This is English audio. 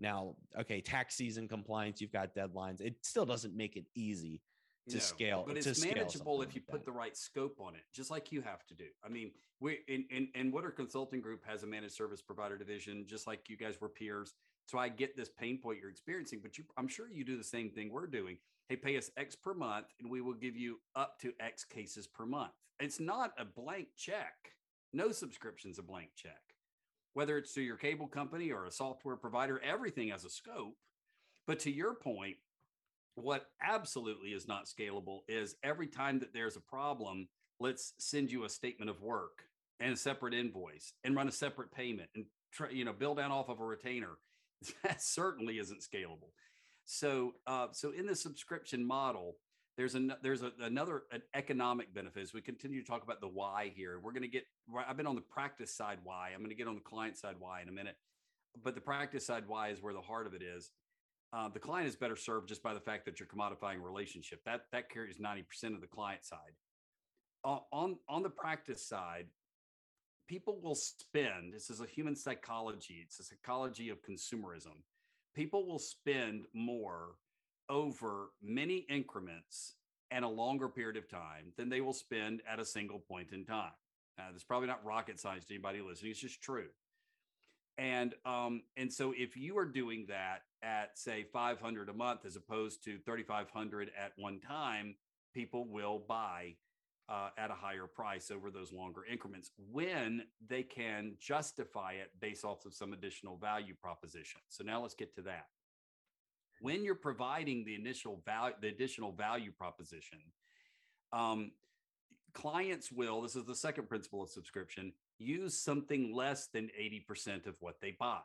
Now, okay, tax season compliance, you've got deadlines. It still doesn't make it easy to no, scale. But it's manageable if you like put the right scope on it, just like you have to do. I mean, we in, in, in Woodard Consulting Group has a managed service provider division, just like you guys were peers. So I get this pain point you're experiencing, but you, I'm sure you do the same thing we're doing. Hey, pay us X per month, and we will give you up to X cases per month. It's not a blank check. No subscription's a blank check. Whether it's to your cable company or a software provider, everything has a scope. But to your point, what absolutely is not scalable is every time that there's a problem, let's send you a statement of work and a separate invoice and run a separate payment and try, you know, bill down off of a retainer. That certainly isn't scalable. So, uh, so in the subscription model, there's an there's a, another an economic benefit as we continue to talk about the why here. We're going to get. I've been on the practice side why. I'm going to get on the client side why in a minute, but the practice side why is where the heart of it is uh, the client is better served just by the fact that you're commodifying a relationship. That that carries 90% of the client side. Uh, on on the practice side, people will spend. This is a human psychology. It's a psychology of consumerism. People will spend more over many increments and a longer period of time than they will spend at a single point in time. Now, that's probably not rocket science to anybody listening. It's just true. And um, and so if you are doing that at say 500 a month as opposed to 3500 at one time people will buy uh, at a higher price over those longer increments when they can justify it based off of some additional value proposition so now let's get to that when you're providing the initial value the additional value proposition um, clients will this is the second principle of subscription use something less than 80% of what they buy